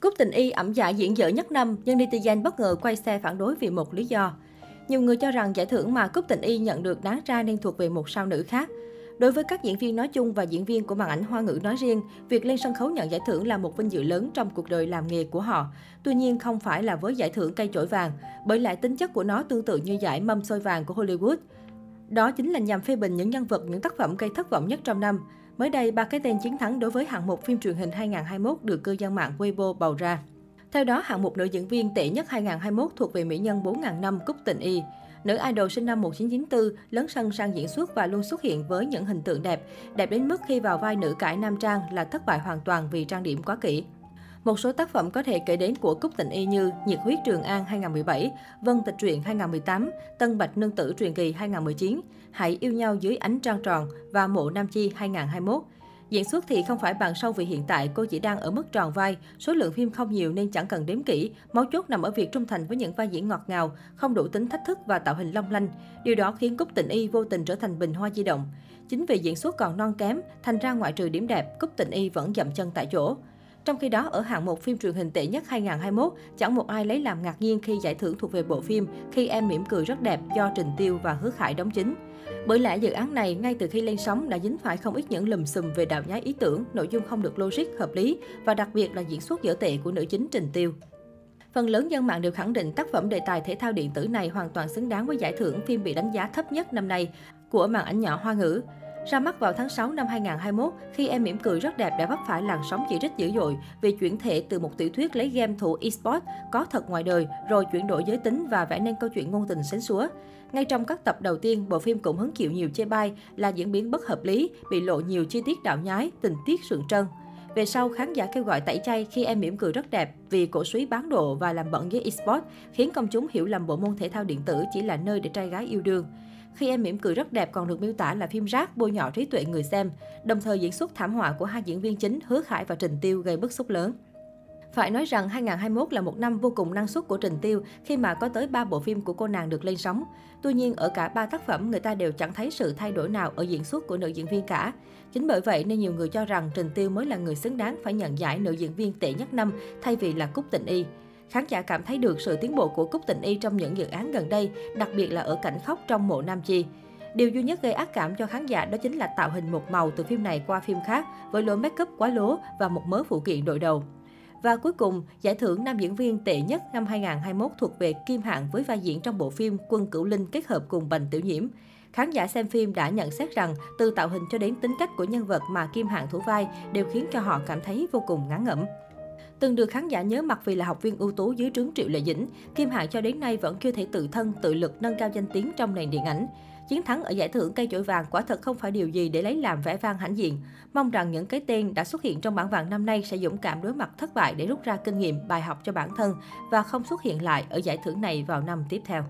Cúp Tình Y ẩm dạ diễn dở nhất năm, nhưng netizen bất ngờ quay xe phản đối vì một lý do. Nhiều người cho rằng giải thưởng mà Cúp Tình Y nhận được đáng ra nên thuộc về một sao nữ khác. Đối với các diễn viên nói chung và diễn viên của màn ảnh hoa ngữ nói riêng, việc lên sân khấu nhận giải thưởng là một vinh dự lớn trong cuộc đời làm nghề của họ. Tuy nhiên không phải là với giải thưởng cây chổi vàng, bởi lại tính chất của nó tương tự như giải mâm xôi vàng của Hollywood. Đó chính là nhằm phê bình những nhân vật, những tác phẩm gây thất vọng nhất trong năm. Mới đây, ba cái tên chiến thắng đối với hạng mục phim truyền hình 2021 được cư dân mạng Weibo bầu ra. Theo đó, hạng mục nữ diễn viên tệ nhất 2021 thuộc về mỹ nhân 4.000 năm Cúc Tình Y. Nữ idol sinh năm 1994, lớn sân sang diễn xuất và luôn xuất hiện với những hình tượng đẹp, đẹp đến mức khi vào vai nữ cải nam trang là thất bại hoàn toàn vì trang điểm quá kỹ. Một số tác phẩm có thể kể đến của Cúc Tịnh Y như Nhiệt huyết Trường An 2017, Vân Tịch truyện 2018, Tân Bạch Nương Tử truyền kỳ 2019, Hãy yêu nhau dưới ánh trăng tròn và Mộ Nam Chi 2021. Diễn xuất thì không phải bằng sâu vì hiện tại cô chỉ đang ở mức tròn vai, số lượng phim không nhiều nên chẳng cần đếm kỹ. Máu chốt nằm ở việc trung thành với những vai diễn ngọt ngào, không đủ tính thách thức và tạo hình long lanh. Điều đó khiến Cúc Tịnh Y vô tình trở thành bình hoa di động. Chính vì diễn xuất còn non kém, thành ra ngoại trừ điểm đẹp, Cúc Tịnh Y vẫn dậm chân tại chỗ. Trong khi đó, ở hạng mục phim truyền hình tệ nhất 2021, chẳng một ai lấy làm ngạc nhiên khi giải thưởng thuộc về bộ phim Khi em mỉm cười rất đẹp do Trình Tiêu và Hứa Khải đóng chính. Bởi lẽ dự án này ngay từ khi lên sóng đã dính phải không ít những lùm xùm về đạo nhái ý tưởng, nội dung không được logic, hợp lý và đặc biệt là diễn xuất dở tệ của nữ chính Trình Tiêu. Phần lớn dân mạng đều khẳng định tác phẩm đề tài thể thao điện tử này hoàn toàn xứng đáng với giải thưởng phim bị đánh giá thấp nhất năm nay của màn ảnh nhỏ hoa ngữ. Ra mắt vào tháng 6 năm 2021, khi em mỉm cười rất đẹp đã vấp phải làn sóng chỉ trích dữ dội vì chuyển thể từ một tiểu thuyết lấy game thủ esports có thật ngoài đời rồi chuyển đổi giới tính và vẽ nên câu chuyện ngôn tình xến xúa. Ngay trong các tập đầu tiên, bộ phim cũng hứng chịu nhiều chê bai là diễn biến bất hợp lý, bị lộ nhiều chi tiết đạo nhái, tình tiết sượng trân. Về sau, khán giả kêu gọi tẩy chay khi em mỉm cười rất đẹp vì cổ suý bán độ và làm bận với esports, khiến công chúng hiểu lầm bộ môn thể thao điện tử chỉ là nơi để trai gái yêu đương. Khi em mỉm cười rất đẹp còn được miêu tả là phim rác bôi nhọ trí tuệ người xem, đồng thời diễn xuất thảm họa của hai diễn viên chính Hứa Khải và Trình Tiêu gây bức xúc lớn. Phải nói rằng 2021 là một năm vô cùng năng suất của Trình Tiêu khi mà có tới 3 bộ phim của cô nàng được lên sóng. Tuy nhiên, ở cả ba tác phẩm, người ta đều chẳng thấy sự thay đổi nào ở diễn xuất của nữ diễn viên cả. Chính bởi vậy nên nhiều người cho rằng Trình Tiêu mới là người xứng đáng phải nhận giải nữ diễn viên tệ nhất năm thay vì là Cúc tình Y. Khán giả cảm thấy được sự tiến bộ của Cúc Tịnh Y trong những dự án gần đây, đặc biệt là ở cảnh khóc trong mộ Nam Chi. Điều duy nhất gây ác cảm cho khán giả đó chính là tạo hình một màu từ phim này qua phim khác với lối make up quá lố và một mớ phụ kiện đội đầu. Và cuối cùng, giải thưởng nam diễn viên tệ nhất năm 2021 thuộc về Kim Hạng với vai diễn trong bộ phim Quân Cửu Linh kết hợp cùng Bành Tiểu Nhiễm. Khán giả xem phim đã nhận xét rằng từ tạo hình cho đến tính cách của nhân vật mà Kim Hạng thủ vai đều khiến cho họ cảm thấy vô cùng ngán ngẩm. Từng được khán giả nhớ mặt vì là học viên ưu tú dưới trướng Triệu Lệ Dĩnh, Kim Hạ cho đến nay vẫn chưa thể tự thân, tự lực nâng cao danh tiếng trong nền điện ảnh. Chiến thắng ở giải thưởng cây chổi vàng quả thật không phải điều gì để lấy làm vẻ vang hãnh diện. Mong rằng những cái tên đã xuất hiện trong bảng vàng năm nay sẽ dũng cảm đối mặt thất bại để rút ra kinh nghiệm, bài học cho bản thân và không xuất hiện lại ở giải thưởng này vào năm tiếp theo.